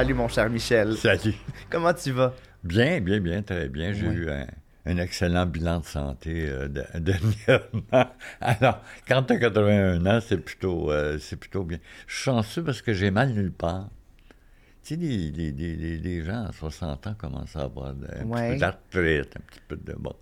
Salut, mon cher Michel. Salut. Comment tu vas? Bien, bien, bien, très bien. J'ai Oui. eu un, un excellent bilan de santé euh, de- dernièrement. Alors, quand tu as 81 ans, c'est plutôt, euh, c'est plutôt bien. Je suis chanceux parce que j'ai mal nulle part. Tu sais, les, les- les- les- les gens à 60 ans commencent à avoir de- un Ouais. petit peu d'arthrite, un petit peu de... Bon,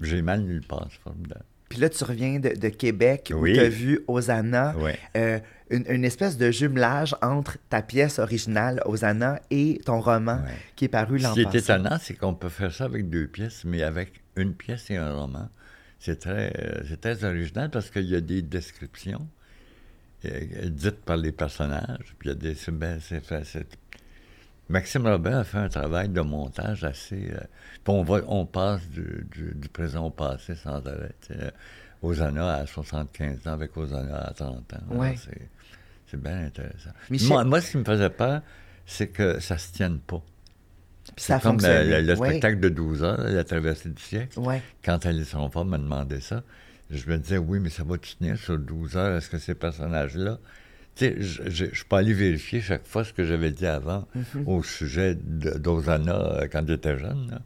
j'ai mal nulle part, c'est formidable. Puis là, tu reviens de, de Québec Oui. où tu as vu Hosanna, Ouais. euh, une, une espèce de jumelage entre ta pièce originale, Hosanna, et ton roman Ouais. qui est paru l'an Ce qui est passé. étonnant, c'est qu'on peut faire ça avec deux pièces, mais avec une pièce et un roman. C'est très, euh, c'est très original parce qu'il y a des descriptions euh, dites par les personnages. Puis il y a des. ben, fait- Maxime Robert a fait un travail de montage assez. euh, on, va, on passe du, du- du présent au passé sans arrêt. tu Hosanna à 75 ans avec Hosanna à 30 ans. Ouais. c'est, bien intéressant. Michel- Moi, moi, ce qui me faisait peur, c'est que ça se tienne pas. C'est comme fonctionné. le, le- le Ouais. spectacle de 12 heures, la traversée du siècle. Ouais. Quand Alice Ronfort m'a demandé ça, je me disais, oui, mais ça va-tu tenir sur 12 heures? Est-ce que ces personnages-là... Tu sais, je je suis pas allé vérifier chaque fois ce que j'avais dit avant Mhm. au sujet d'Osana euh, quand il était jeune. là.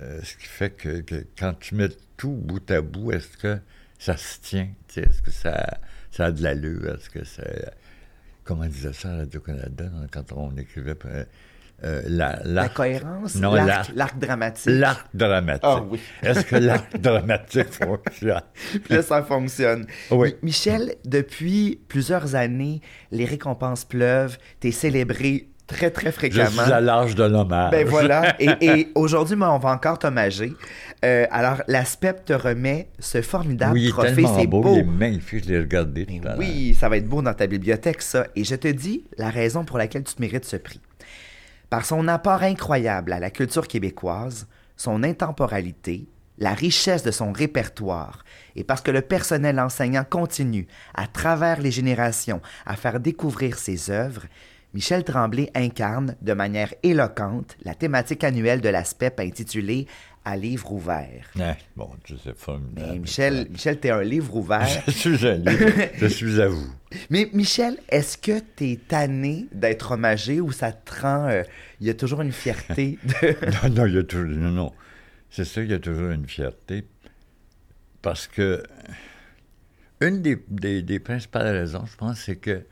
Euh, ce qui fait que, que quand tu mets tout bout à bout, est-ce que ça se tient? Est-ce que ça, ça a de l'allure? Est-ce que ça... Comment on disait ça à Radio-Canada hein, quand on écrivait... euh, euh, la, cohérence, Non, l'arc, dramatique. L'arc dramatique. Ah oui. Est-ce que l'arc dramatique fonctionne? Puis là, ça fonctionne. Oui. Mi- Michel, depuis plusieurs années, les récompenses pleuvent. Tu es célébré très, très Je fréquemment. suis à l'âge de l'hommage. Ben voilà. Et, et aujourd'hui, moi, on va encore t'hommager. Euh, alors, l'ASPEP te remet ce formidable Oui, il est trophée. tellement C'est beau, beau. il est magnifique, je l'ai regardé tout à oui, ça va être beau dans ta bibliothèque, ça. Et je te dis la raison pour laquelle tu te mérites ce prix. Par son apport incroyable à la culture québécoise, son intemporalité, la richesse de son répertoire, et parce que le personnel enseignant continue, à travers les générations, à faire découvrir ses œuvres, Michel Tremblay incarne de manière éloquente la thématique annuelle de l'ASPEP intitulée À livre ouvert. Ouais, bon, je sais formidable. Mais Michel, Michel, t'es un livre ouvert. Je suis un livre. je suis à vous. Mais Michel, est-ce que t'es tanné d'être hommagé ou ça te rend... euh, Il y a toujours une fierté de... Non, non, il y a toujours. Non, non. C'est sûr qu'il y a toujours une fierté. Parce que. Une des, des- des principales raisons, je pense, c'est que.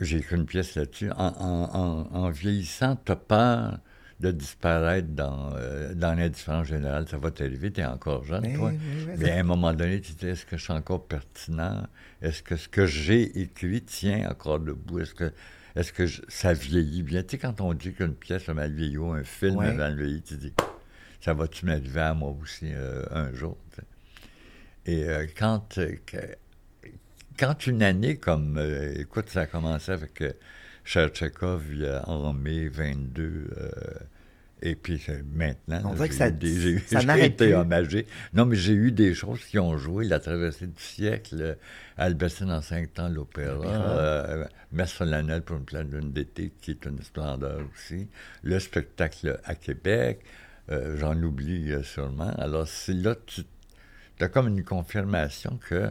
J'ai écrit une pièce là-dessus. En, en- en- en vieillissant, tu as peur de disparaître dans, euh, dans l'indifférence générale. Ça va t'arriver, tu es encore jeune, Mais toi. Mais à un moment donné, tu te dis est-ce que je suis encore pertinent? Est-ce que ce que j'ai écrit tient encore debout? Est-ce que, est-ce que je- ça vieillit bien? Tu sais, quand on dit qu'une pièce a mal vieilli ou un film Ouais. a mal vieilli, tu dis ça va-tu m'arriver à moi aussi euh, un jour? Et euh, quand, euh, que- quand une année comme. euh, écoute, ça a commencé avec euh, Cherchekov en mai 22. euh, et puis maintenant, On là, dirait que j'ai ça- eu des- j'ai ça j'ai n'arrête été hommagé. Non, mais j'ai eu des choses qui ont joué. La traversée du siècle, euh, Albertine en cinq temps, l'opéra, euh, Messe solennelle pour une pleine lune d'été, qui est une splendeur aussi. Le spectacle à Québec, j'en oublie sûrement. Alors, c'est là tu as comme une confirmation que.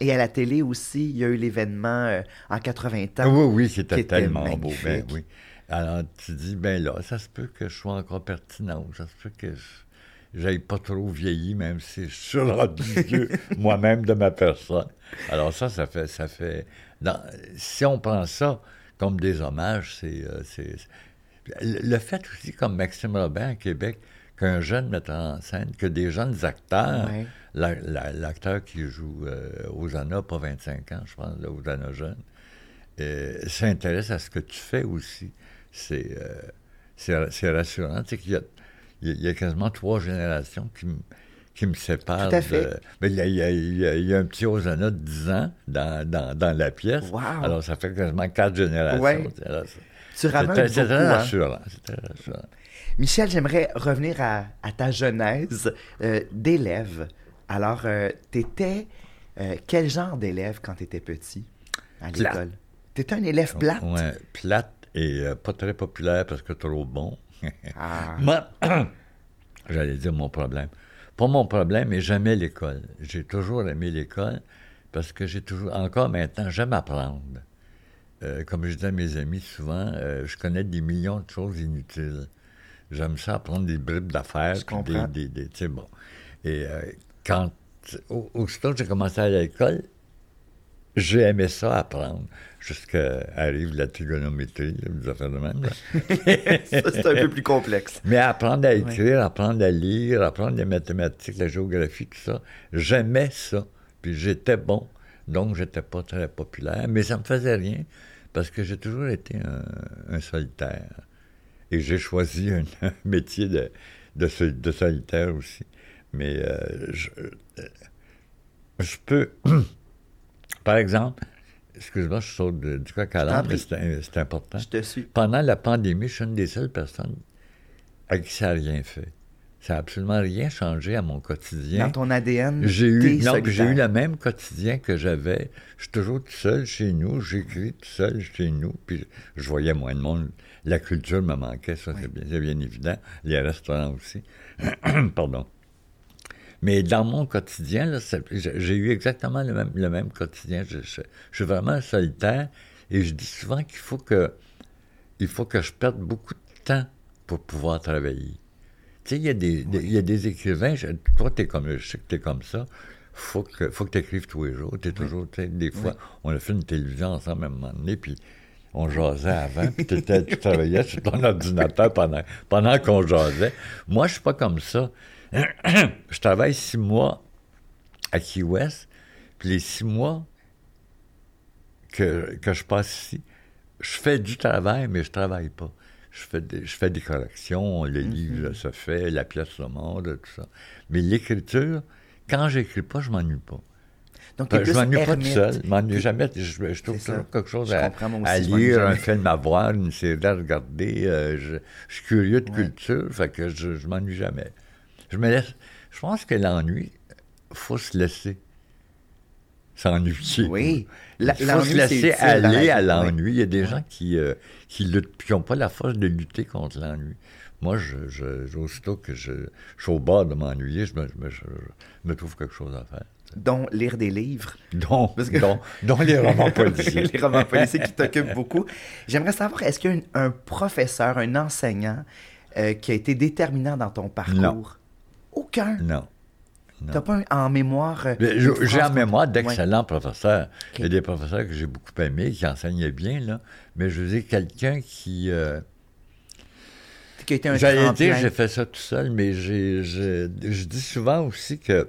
Et à la télé aussi, il y a eu l'événement euh, en 80 ans. oui, oui, c'était tellement beau. Ben oui. Alors, tu dis, ben là, ça se peut que je sois encore pertinent, ça se peut que je n'aille pas trop vieilli, même si je suis rendu moi-même de ma personne. Alors ça, ça fait... Ça fait dans- si on prend ça comme des hommages, c'est... euh, c'est- le fait aussi, comme Maxime Robert à Québec, qu'un jeune metteur en scène, que des jeunes acteurs, Ouais. la- la- l'acteur qui joue euh, Hosanna, pas 25 ans, je pense, là, Hosanna jeune, euh, s'intéresse à ce que tu fais aussi. C'est euh, rassurant. Tu sais qu'il y a, y quasiment trois générations qui me qui me séparent. Tout à fait. de- mais il y, a, y y un petit Hosanna de 10 ans dans, dans, dans la pièce. Wow. Alors, ça fait quasiment quatre générations. Ouais. tu. Alors, ramènes c'est très hein. C'est très rassurant. Michel, j'aimerais revenir à, à ta genèse euh, d'élève. Alors, tu étais quel genre d'élève quand tu étais petit à l'école? Tu étais un élève plate? Plate et euh, pas très populaire parce que trop bon. Ah. Moi, j'allais dire mon problème. Pas mon problème, mais jamais l'école. J'ai toujours aimé l'école parce que j'ai toujours, encore maintenant, j'aime apprendre. euh, comme je dis à mes amis souvent, euh, je connais des millions de choses inutiles. J'aime ça apprendre des bribes d'affaires. Des, des, des- tu sais, bon. Et euh, quand, au- aussitôt que j'ai commencé à l'école, j'ai aimé ça apprendre. Jusqu'à arrive la trigonométrie, des affaires de même. c'est un peu plus complexe. Mais apprendre à écrire, apprendre à lire, apprendre les mathématiques, la géographie, tout ça, j'aimais ça. Puis j'étais bon. Donc, j'étais pas très populaire. Mais ça me faisait rien parce que j'ai toujours été un, un solitaire. Et j'ai choisi un, métier de, de, de solitaire aussi. Mais euh, je, euh, je peux. Par exemple, excuse-moi, je saute du coq à mais c'est important. Je te suis. Pendant la pandémie, je suis une des seules personnes à qui ça n'a rien fait. Ça n'a absolument rien changé à mon quotidien. Dans ton ADN, J'ai eu, non, j'ai eu le même quotidien que j'avais. Je suis toujours tout seul chez nous, j'écris tout seul chez nous, puis je voyais moins de monde. La culture me manquait, ça c'est bien, c'est bien évident. Les restaurants aussi. Pardon. Mais dans mon quotidien, là, j'ai eu exactement le même, le même quotidien. Je, je- je suis vraiment solitaire et je dis souvent qu'il faut que, il faut que je perde beaucoup de temps pour pouvoir travailler. Tu sais, il y, des- des- y a des écrivains, je- toi, es comme, je sais que tu es comme ça, faut que, faut que tu écrives tous les jours. T'es toujours, tu sais, des fois, on a fait une télévision ensemble à un moment donné, puis on jasait avant, puis t'étais- tu travaillais sur ton ordinateur pendant, pendant qu'on jasait. Moi, je suis pas comme ça. je travaille six mois à Key West, puis les six mois que, que je passe ici, je fais du travail, mais je travaille pas. Je fais des, je fais des corrections, le livre se fait, la pièce se monte, tout ça. Mais l'écriture, quand j'écris pas, je m'ennuie pas. Donc, je m'ennuie pas tout seul. Je m'ennuie jamais. Je, je trouve toujours quelque chose à, aussi, lire, un film à voir, une série à regarder. euh, je, je suis curieux de Ouais. culture, fait que je, je m'ennuie jamais. Je me laisse. Je pense que l'ennui, faut se laisser s'ennuyer. Oui. La- Il faut se laisser aller à l'ennui. Il y a des gens qui, euh, qui luttent, qui n'ont pas la force de lutter contre l'ennui. Moi, je, je, aussitôt que je, je suis au bord de m'ennuyer, je me, je me- je- je me trouve quelque chose à faire. dont lire des livres. Dont, Parce que- dont, dont les romans policiers. les romans policiers qui t'occupent beaucoup. J'aimerais savoir, est-ce qu'il y a un, un professeur, un enseignant euh, qui a été déterminant dans ton parcours? Non. Aucun? Non. T'as pas en mémoire. euh, J'ai en mémoire d'excellents professeurs. Il y a des professeurs que j'ai beaucoup aimés, qui enseignaient bien, là. Mais je veux dire, quelqu'un qui... euh, Ouais. Qui a été un J'allais dire, j'ai fait ça tout seul, mais j'ai, je dis souvent aussi que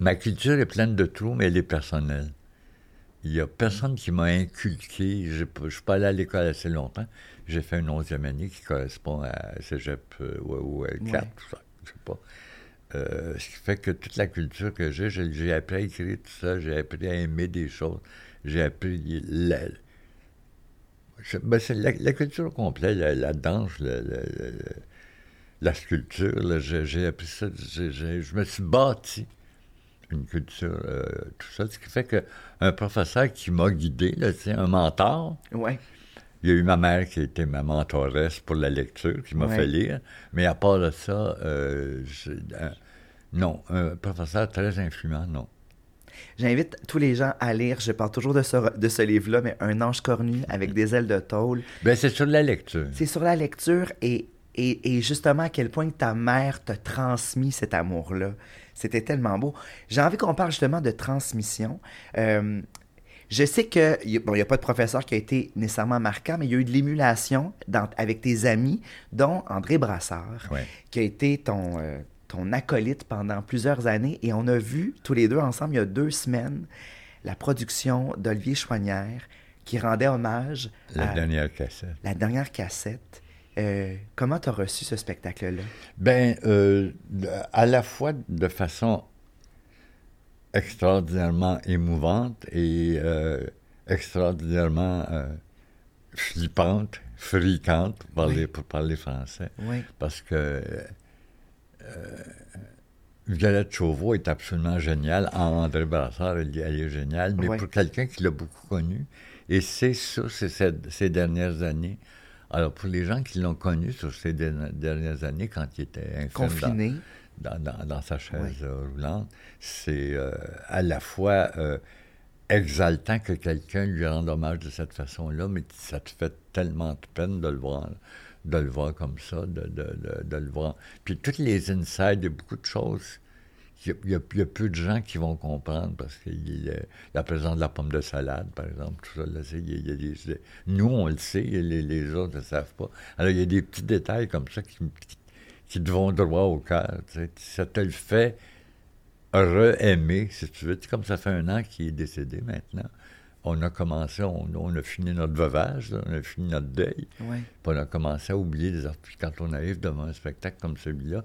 ma culture est pleine de trous, mais elle est personnelle. Il n'y a personne qui m'a inculqué. j'ai pas- Je ne suis pas allé à l'école assez longtemps. J'ai fait une onzième année qui correspond à Cégep euh, ou, ou L4, Ouais. tout ça, je sais pas. Euh, ce qui fait que toute la culture que j'ai, j'ai, appris à écrire tout ça, j'ai appris à aimer des choses, j'ai appris la, ben, c'est la, la culture au complet, la, la danse, le- la sculpture, j'ai, appris ça, je me suis bâti une culture, euh, tout ça, ce qui fait que un professeur qui m'a guidé, là, un mentor, Ouais. il y a eu ma mère qui été ma mentoresse pour la lecture, qui m'a Ouais. fait lire. Mais à part de ça, euh, non, un professeur très influent, non. J'invite tous les gens à lire, je parle toujours de ce, de ce livre-là, mais Un ange cornu avec des ailes de tôle. Ben, c'est sur la lecture. C'est sur la lecture et, et, et justement à quel point ta mère t'a transmis cet amour-là. C'était tellement beau. J'ai envie qu'on parle justement de transmission. Euh, je sais que il bon, n'y a pas de professeur qui a été nécessairement marquant, mais il y a eu de l'émulation avec tes amis, dont André Brassard, Ouais. qui a été ton, euh, ton acolyte pendant plusieurs années. Et on a vu tous les deux ensemble, il y a deux semaines, la production d'Olivier Chouanière qui rendait hommage La à dernière cassette. la dernière cassette. Euh, comment tu as reçu ce spectacle-là? Ben, euh, à la fois de façon extraordinairement émouvante et euh, extraordinairement flippante, friquante, pour parler, Oui. pour parler français. Oui. Parce que Violette Chauveau est absolument géniale. André Brassard, elle, elle est géniale. Mais pour quelqu'un qui l'a beaucoup connu, et c'est ça, c'est ces, dernières années. Alors, pour les gens qui l'ont connu sur ces der- dernières années, quand il était infirme Confiné. dans, dans- dans- dans sa chaise euh, roulante, c'est euh, à la fois euh, exaltant que quelqu'un lui rende hommage de cette façon-là, mais ça te fait tellement de peine de le voir, de le voir comme ça, de, de, de, le voir. Puis toutes les insides, il y a beaucoup de choses. Il y, a, y a peu de gens qui vont comprendre parce que la présence de la pomme de salade, par exemple, tout ça, là, il y a des, nous, on le sait, les, les autres ne le savent pas. Alors, il y a des petits détails comme ça qui, qui, te vont droit au cœur. Ça te le fait re-aimer, si tu veux. comme ça fait un an qu'il est décédé maintenant. On a commencé, on, a fini notre veuvage, on a fini notre deuil. Puis on a commencé à oublier des artistes. Quand on arrive devant un spectacle comme celui-là,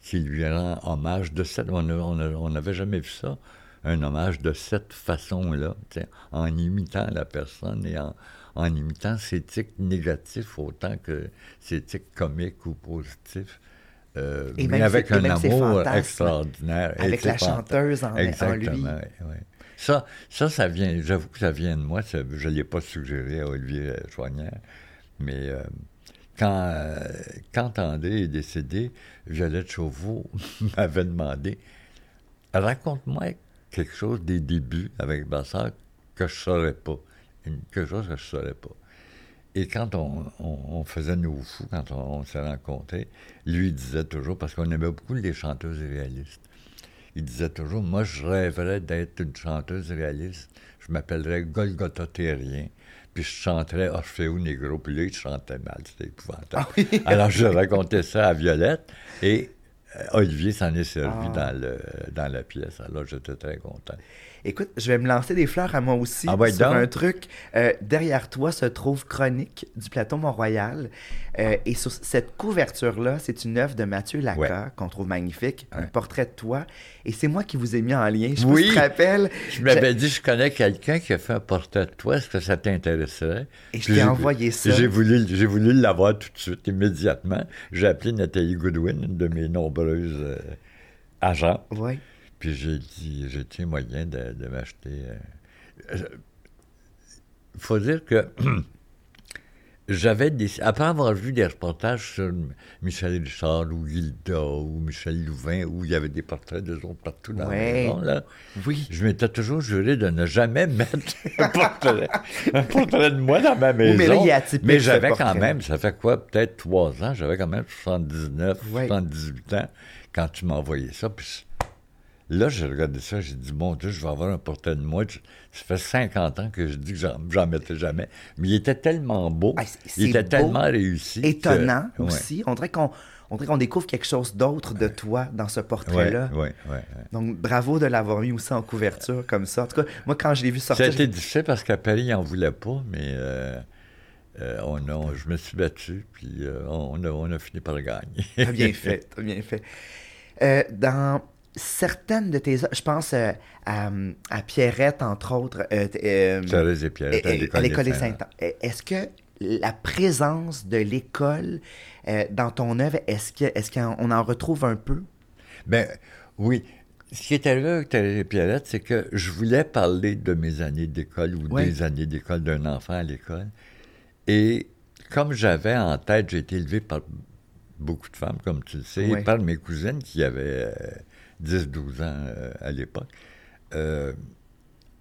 qui lui rend hommage de cette... On n'avait jamais vu ça, un hommage de cette façon-là, en imitant la personne et en, en imitant ses tics négatifs autant que ses tics comiques ou positifs. Euh, mais avec un amour extraordinaire. Avec la chanteuse en, Exactement, Oui, Ça, ça, ça vient, j'avoue que ça vient de moi, je ne l'ai pas suggéré à Olivier Chouanière, mais euh, quand, euh, quand André est décédé, Violette Chauveau m'avait demandé raconte-moi quelque chose des débuts avec ma que je ne saurais pas. quelque chose que je ne saurais pas. Et quand on, faisait nos fous, quand on, s'est rencontrés, lui disait toujours, parce qu'on aimait beaucoup les chanteuses réalistes, il disait toujours, moi je rêverais d'être une chanteuse réaliste, je m'appellerais Golgotha Terrien, puis je chanterais Orfeo Negro, puis là il chantait mal, c'était épouvantable. Ah Alors je racontais ça à Violette, et euh, Olivier s'en est servi ah. dans, le, dans la pièce, alors j'étais très content. Écoute, je vais me lancer des fleurs à moi aussi ah sur un truc. Euh, derrière toi se trouve Chronique du plateau Mont-Royal. Euh, et sur cette couverture-là, c'est une œuvre de Mathieu Laca qu'on trouve magnifique, un portrait de toi. Et c'est moi qui vous ai mis en lien. Je oui. te rappelle. Je m'avais dit, je connais quelqu'un qui a fait un portrait de toi. Est-ce que ça t'intéresserait? Et je t'ai envoyé ça. J'ai voulu, j'ai voulu l'avoir tout de suite, immédiatement. J'ai appelé Nathalie Goodwin, une de mes nombreuses euh, agents. Oui. Puis j'ai dit, j'ai moyen de, m'acheter. Il euh, faut dire que j'avais des. Après avoir vu des reportages sur Michel Richard ou Gilda ou Michel Louvain, où il y avait des portraits d'eux autres partout dans la maison, là, oui. je m'étais toujours juré de ne jamais mettre un portrait, de moi dans ma maison. mais là, j'avais quand même, ça fait quoi, peut-être trois ans, j'avais quand même 79, 78 ans quand tu m'as envoyé ça. Puis Là, j'ai regardé ça, j'ai dit, mon Dieu, je vais avoir un portrait de moi. Ça fait 50 ans que je dis que j'en mettais jamais. Mais il était tellement beau, il était tellement réussi. Étonnant aussi. On dirait qu'on on qu'on découvre quelque chose d'autre de toi dans ce portrait-là. Oui, oui, Donc, bravo de l'avoir mis aussi en couverture comme ça. En tout cas, moi, quand je l'ai vu sortir... Ça a été difficile parce qu'à Paris, il n'en voulait pas, mais euh, euh, on je me suis battu, puis euh, on, a, on, a, fini par le gagner. T'as bien fait, t'as bien fait. dans certaines de tes je pense euh, à, Pierrette, entre autres. Euh, euh et Pierrette, à l'école des Saints. Est-ce que la présence de l'école dans ton œuvre, est-ce qu'on est qu'on en retrouve un peu? Ben oui. Ce qui est arrivé avec Thérèse et Pierrette, c'est que je voulais parler de mes années d'école ou des années d'école d'un enfant à l'école. Et comme j'avais en tête, j'ai été élevé par beaucoup de femmes, comme tu le sais, et par mes cousines qui avaient 10-12 ans euh, à l'époque, euh,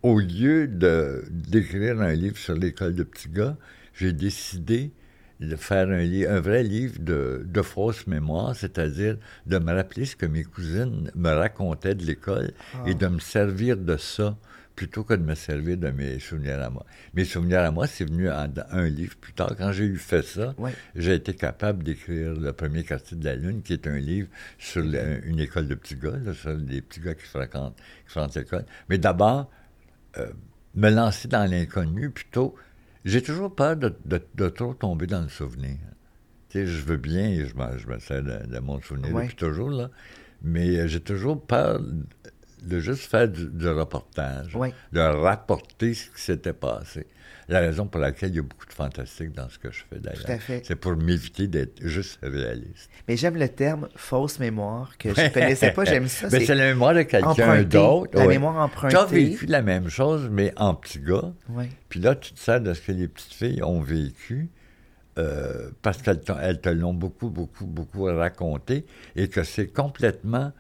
au lieu de, d'écrire un livre sur l'école de petits gars, j'ai décidé de faire un, un vrai livre de, de fausses mémoires, c'est-à-dire de me rappeler ce que mes cousines me racontaient de l'école et ah. de me servir de ça plutôt que de me servir de mes souvenirs à moi. Mes souvenirs à moi, c'est venu en, un livre plus tard. Quand j'ai eu fait ça, j'ai été capable d'écrire le premier quartier de la Lune, qui est un livre sur une école de petits gars, sur des petits gars qui fréquentent, qui fréquentent l'école. Mais d'abord, euh, me lancer dans l'inconnu, plutôt... J'ai toujours peur de, de, trop tomber dans le souvenir. Tu sais, je veux bien, et je, me, je me sers de, mon souvenir depuis toujours, là, mais euh, j'ai toujours peur de juste faire du, reportage, de rapporter ce qui s'était passé. La raison pour laquelle il y a beaucoup de fantastique dans ce que je fais d'ailleurs. C'est pour m'éviter d'être juste réaliste. Mais j'aime le terme fausse mémoire que je ne connaissais pas, j'aime ça. mais c'est la mémoire de quelqu'un d'autre. La mémoire empruntée. Tu as vécu la même chose, mais en petit gars. Puis là, tu te sers de ce que les petites filles ont vécu. Euh, parce qu'elles te l'ont beaucoup, beaucoup, beaucoup raconté et que c'est complètement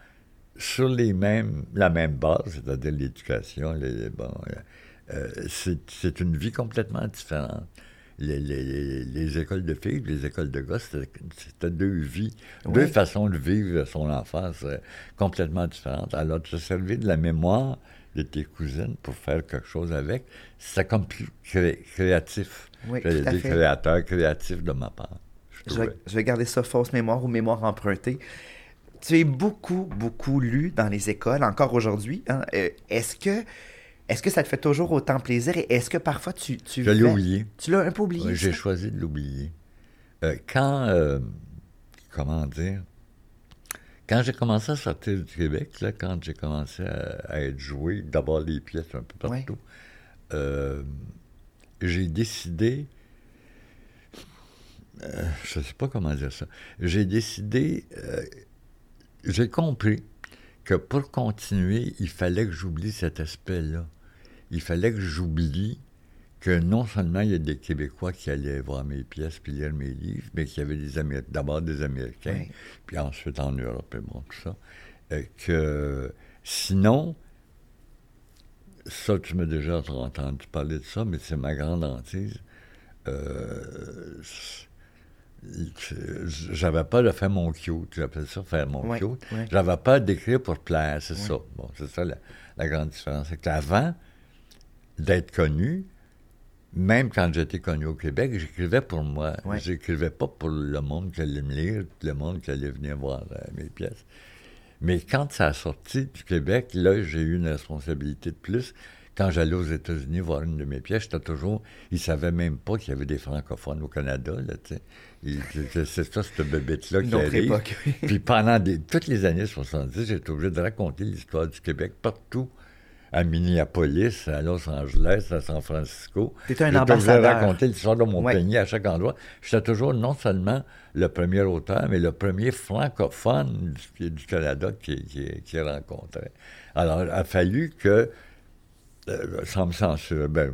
sur les mêmes, la même base, c'est-à-dire l'éducation, les, bon, euh, euh, c'est une vie complètement différente. Les, les, les, écoles de filles, les écoles de gars, c'était deux vies, deux façons de vivre son enfance euh, complètement différentes. Alors, te servir de la mémoire de tes cousines pour faire quelque chose avec, c'est comme plus créatif. Oui, créateur, créatif de ma part. Je, je, vais, garder ça fausse mémoire ou mémoire empruntée. Tu es beaucoup, beaucoup lu dans les écoles, encore aujourd'hui. Hein. Euh, est-ce que est-ce que ça te fait toujours autant plaisir et est-ce que parfois tu... tu je l'ai oublié. Tu l'as un peu oublié? j'ai choisi de l'oublier. Euh, quand... Euh, comment dire? Quand j'ai commencé à sortir du Québec, là, quand j'ai commencé à, être joué, d'abord les pièces un peu partout, euh, j'ai décidé... je ne sais pas comment dire ça. J'ai décidé... j'ai compris que pour continuer, il fallait que j'oublie cet aspect-là. Il fallait que j'oublie que non seulement il y a des Québécois qui allaient voir mes pièces puis lire mes livres, mais qu'il y avait des d'abord des Américains, puis ensuite en Europe et bon, tout ça. Euh, que sinon, ça, tu m'as déjà entendu parler de ça, mais c'est ma grande hantise. Euh, j'avais pas de faire mon cute, j'appelle ça faire mon cute. J'avais pas d'écrire pour plaire, c'est ça. Bon, c'est ça la, grande différence. C'est qu'avant d'être connu, même quand j'étais connu au Québec, j'écrivais pour moi. J'écrivais pas pour le monde qui allait me lire, le monde qui allait venir voir euh, mes pièces. Mais quand ça a sorti du Québec, là, j'ai eu une responsabilité de plus quand j'allais aux États-Unis voir une de mes pièces, j'étais toujours. Ils ne savaient même pas qu'il y avait des francophones au Canada, là, tu sais. C'est ça, cette bébête-là qui arrive. Puis pendant toutes les années 70, j'étais obligé de raconter l'histoire du Québec partout. À Minneapolis, à Los Angeles, à San Francisco. C'était un ambassadeur. de raconter l'histoire de mon pays à chaque endroit. J'étais toujours non seulement le premier auteur, mais le premier francophone du, Canada qui, qui, qui rencontrait. Alors, il a fallu que sans me censurer, ben,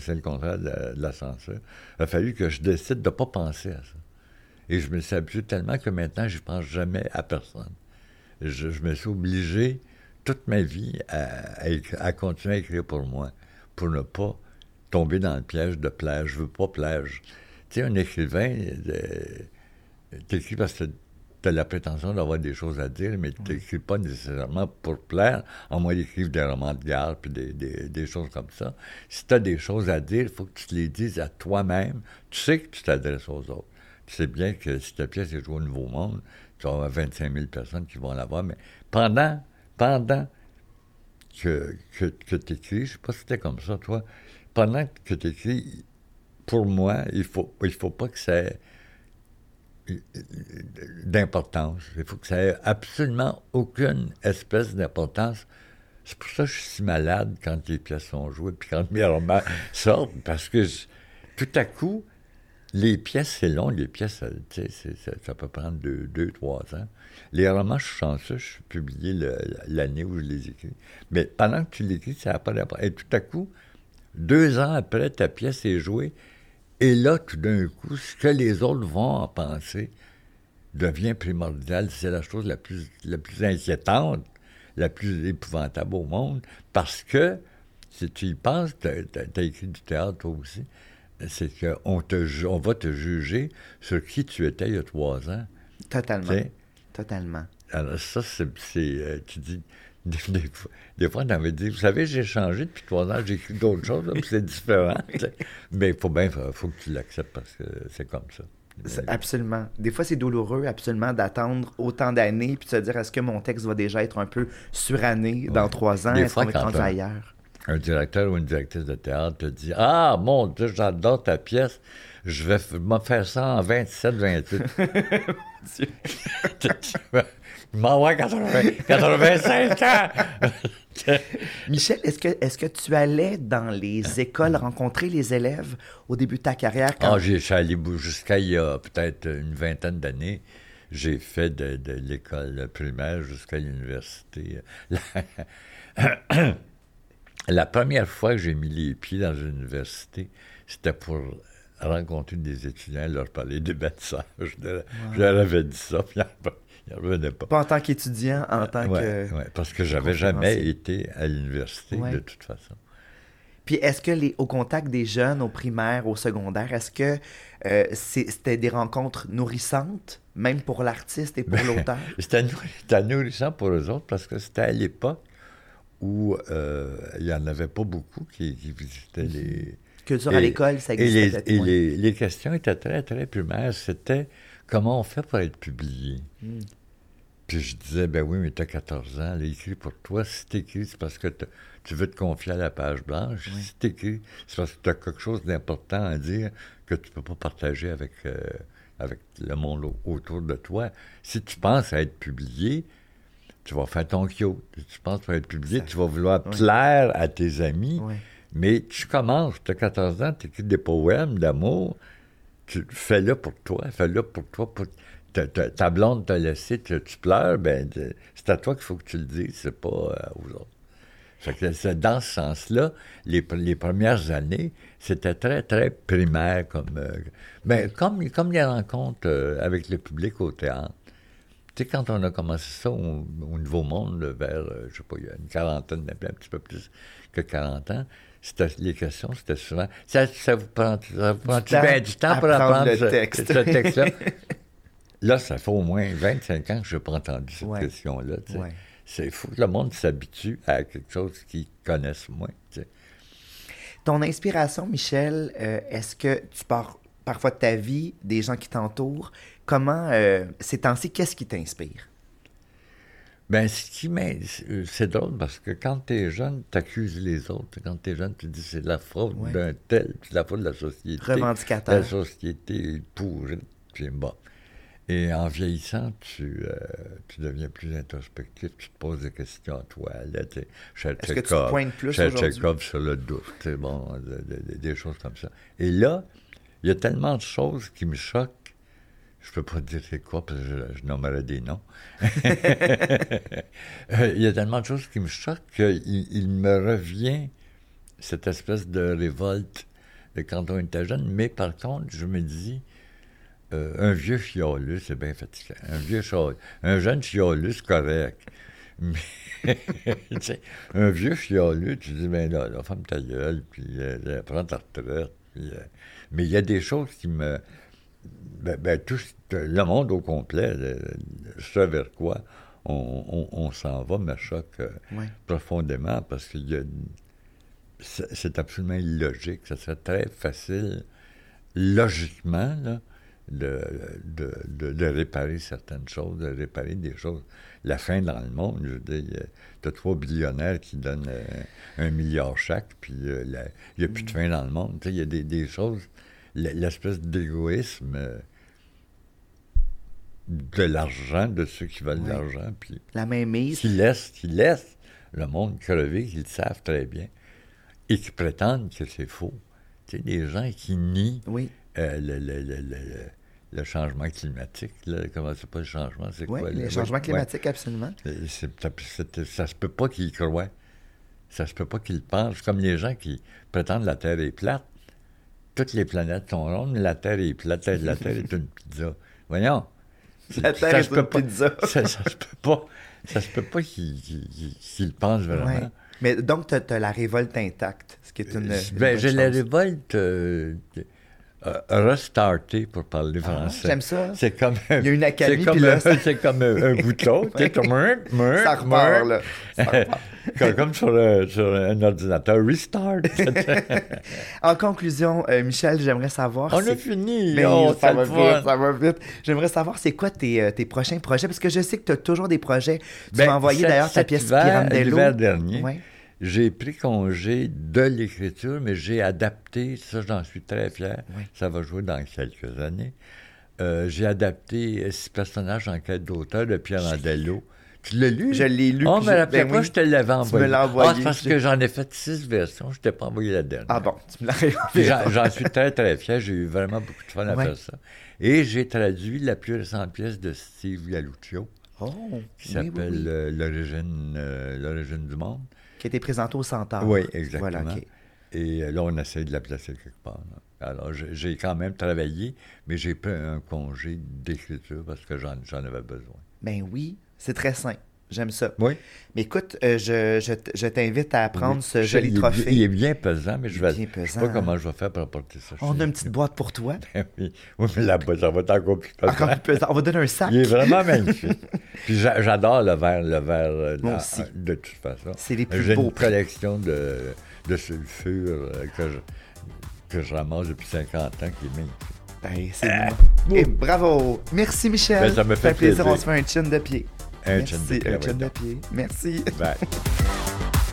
c'est le contraire de la, censure, il a fallu que je décide de ne pas penser à ça. Et je me suis habitué tellement que maintenant, je ne pense jamais à personne. Je, me suis obligé toute ma vie à, continuer à écrire pour moi, pour ne pas tomber dans le piège de plaire. Je veux pas plaire. Tu sais, un écrivain, euh, t'écris parce que tu as la prétention d'avoir des choses à dire, mais tu n'écris pas nécessairement pour plaire, en moins d'écrire des romans de guerre puis des, choses comme ça. Si tu as des choses à dire, il faut que tu te les dises à toi-même. Tu sais que tu t'adresses aux autres. Tu sais bien que si ta pièce est jouée au Nouveau Monde, tu vas avoir 25 000 personnes qui vont la voir, mais pendant, pendant que, que, tu écris, je ne sais pas si c'était comme ça, toi, pendant que tu écris, pour moi, il ne faut, il faut pas que ça d'importance. Il faut que ça ait absolument aucune espèce d'importance. C'est pour ça que je suis si malade quand les pièces sont jouées, puis quand mes romans sortent, parce que tout à coup, les pièces, c'est long, les pièces, ça, ça, peut prendre deux, trois ans. Les romans, je suis chanceux, je suis publié l'année où je les écris. Mais pendant que tu l'écris, ça n'a pas d'importance. Et tout à coup, deux ans après, ta pièce est jouée, et là, tout d'un coup, ce que les autres vont en penser devient primordial. C'est la chose la plus, la plus inquiétante, la plus épouvantable au monde, parce que, si tu y penses, tu as, écrit du théâtre toi aussi, c'est qu'on te, on va te juger sur qui tu étais il y a trois ans. Totalement. Totalement. Alors ça, c'est... Euh, tu dis des, fois, on avait dit, vous savez, j'ai changé depuis trois ans, j'ai écrit d'autres choses, c'est différent. Mais il faut bien, faut que tu l'acceptes parce que c'est comme ça. Absolument. Des fois, c'est douloureux, absolument, d'attendre autant d'années puis de se dire est-ce que mon texte va déjà être un peu suranné dans trois ans Est-ce qu'on va être ailleurs? Un directeur ou une directrice de théâtre te dit Ah, mon Dieu, j'adore ta pièce, je vais me faire ça en 27, 28. mon Dieu. M'envoie 85 ans! Michel, est-ce que, est que tu allais dans les écoles rencontrer les élèves au début de ta carrière? Quand... Ah, j'ai allé jusqu'à il y a peut-être une vingtaine d'années. J'ai fait de, l'école primaire jusqu'à l'université. La... première fois que j'ai mis les pieds dans une université, c'était pour rencontrer des étudiants, leur parler des bâtissages. Je leur avais dit ça, puis il revenait pas. Pas en tant qu'étudiant, en tant que. Oui, parce que j'avais jamais été à l'université de toute façon. Puis est-ce que les, au contact des jeunes, au primaire, au secondaire, est-ce que euh, c'était des rencontres nourrissantes, même pour l'artiste et pour Ben, l'auteur? C'était nou- c'était nourrissant pour eux autres parce que c'était à l'époque où euh, il n'y en avait pas beaucoup qui, qui visitaient les. Culture et- à l'école, ça Et, existait les, et les, les questions étaient très, très primaires. C'était comment on fait pour être publié? Hmm. Puis je disais, ben oui, mais tu as 14 ans, là, écrit pour toi. Si t'écris, c'est parce que t'as- tu veux te confier à la page blanche. Oui. Si t'écris, c'est parce que tu as quelque chose d'important à dire que tu peux pas partager avec, euh, avec le monde au- autour de toi. Si tu penses à être publié, tu vas faire ton. Si tu penses à être publié, Ça- tu vas vouloir Oui. plaire à tes amis. Mais tu commences, tu as 14 ans, tu écris des poèmes d'amour, tu fais-le pour toi, fais-le pour toi. Pour... Ta, blonde t'a laissé, tu, pleures, ben, c'est à toi qu'il faut que tu le dises, c'est pas euh, aux autres. Fait que dans ce sens-là, les, les premières années, c'était très, très primaire comme, euh, ben, comme, comme les rencontres euh, avec le public au théâtre. Tu sais, quand on a commencé ça au, au Nouveau Monde, vers, euh, je sais pas, il y a une quarantaine, un petit peu plus que 40 ans, les questions, c'était souvent ça, ça vous prend, ça vous prend temps bien du temps pour apprendre le ce, texte. ce texte-là? Là, ça fait au moins 25 ans que je n'ai pas entendu cette Ouais. question-là. Ouais. C'est fou que le monde s'habitue à quelque chose qu'ils connaissent moins. Ton inspiration, Michel, euh, est-ce que tu pars parfois de ta vie, des gens qui t'entourent? Comment, euh, ces temps-ci, qu'est-ce qui t'inspire? Ben, ce qui m'in- c'est drôle parce que quand tu es jeune, tu accuses les autres. Quand tu es jeune, tu dis c'est de la faute Ouais. d'un tel, c'est de la faute de la société. Revendicateur. La société est pourrie. Puis bon. Et en vieillissant, tu, euh, tu deviens plus introspectif, tu te poses des questions à toi. Est-ce que tu te pointes plus aujourd'hui? Sur le doute, bon, de- de- de- des choses comme ça. Et là, il y a tellement de choses qui me choquent. Je peux pas dire c'est quoi, parce que je, je nommerais des noms. Il y a tellement de choses qui me choquent qu'il il me revient cette espèce de révolte de quand on était jeune. Mais par contre, je me dis, euh, un vieux chialeux, c'est bien fatigant. Un vieux chialeux. Un jeune chialeux, c'est correct. Mais, un vieux chialeux, tu dis, ben là, là ferme ta gueule, puis euh, prends ta retraite. euh, mais il y a des choses qui me. Ben, ben, tout le monde au complet, le- le- ce vers quoi on, on- on s'en va, me choque euh, profondément parce que c'est absolument illogique. Ça serait très facile, logiquement, là, de, de, de- de réparer certaines choses, de réparer des choses. La fin dans le monde, je veux dire, tu as trois billionnaires qui donnent euh, un milliard chaque, puis euh, il n'y a plus de fin dans le monde. Il y a des, des choses, l'espèce d'égoïsme euh, de l'argent, de ceux qui veulent de Ouais. l'argent, puis La même mise. qui laissent, qui laissent le monde crever, qu'ils le savent très bien, et qui prétendent que c'est faux. Tu sais, des gens qui nient Oui. euh, le, le- le- le- changement climatique. Là, comment c'est pas le changement, c'est Oui, quoi? le- changements ouais, climatiques, absolument. ouais. Et c'est- ça, c'est- ça se peut pas qu'ils croient. Ça se peut pas qu'ils pensent. Comme les gens qui prétendent que la Terre est plate. Toutes les planètes sont rondes, la Terre est plate. La Terre est une pizza. Voyons. La Ça Terre se est une pas. pizza. Ça, ça se peut pas. Ça se peut pas le pensent vraiment. Ouais. Mais donc, tu as, la révolte intacte, ce qui est une. une Ben, j'ai la révolte euh, euh, restartée, pour parler Ah, français. J'aime ça. C'est comme un, Il y a une accalmie, c'est comme, ça- c'est comme un, un bouton. tu sais, comme un- un- Ça repart, là. Ça repart. comme, comme sur, un- sur un ordinateur. Restart. En conclusion, euh, Michel, j'aimerais savoir. On a fini. Mais oh, ça va vite, ça va vite. J'aimerais savoir c'est quoi tes, euh, tes prochains projets, parce que je sais que tu as toujours des projets. Tu Ben, m'as envoyé d'ailleurs ta pièce hiver, Pirandello. L'hiver dernier, Ouais. J'ai pris congé de l'écriture, mais j'ai adapté, ça j'en suis très fier, Oui. ça va jouer dans quelques années. Euh, j'ai adapté Six personnages en quête d'auteur de Pierre Andello. Tu l'as lu? Je l'ai lu, Oh, mais je- rappelez ben oui. je te l'avais envoyé. l'as envoyé, Ah, parce que j'en ai fait six versions, je t'ai pas envoyé la dernière. Ah bon, tu me l'as. J'en suis très, très fier. J'ai eu vraiment beaucoup de fun à Ouais. faire ça. Et j'ai traduit la plus récente pièce de Steve Galluccio, Oh, qui oui, s'appelle oui. euh, L'origine euh, l'origine du monde. Qui a été au Centaure. Oui, exactement. Voilà. Et euh, là, on essaie de la placer quelque part. là. Alors, j'ai quand même travaillé, mais j'ai pris un congé d'écriture parce que j'en j'en avais besoin. Ben oui, c'est très simple. J'aime ça. Oui. Mais écoute, euh, je, je je t'invite à prendre Oui. ce Je- joli il trophée. Il est bien pesant, mais je vais. bien Je sais pas comment je vais faire pour apporter ça. On a une petite boîte pour toi. oui, oui, mais là-bas, ça va être encore plus pesant. Encore plus pesant. On va donner un sac. Il est vraiment magnifique. Puis j'a- j'adore le verre, le verre euh, Moi aussi. de toute façon. C'est les plus J'ai beaux une prix. collection de, de sulfure euh, que je, que je ramasse depuis 50 ans qui est magnifique. Ben, c'est bon. Et bravo. Merci, Michel. Ben, ça me fait plaisir. plaisir. On se fait un chin de pied. Merci, Merci. Bye.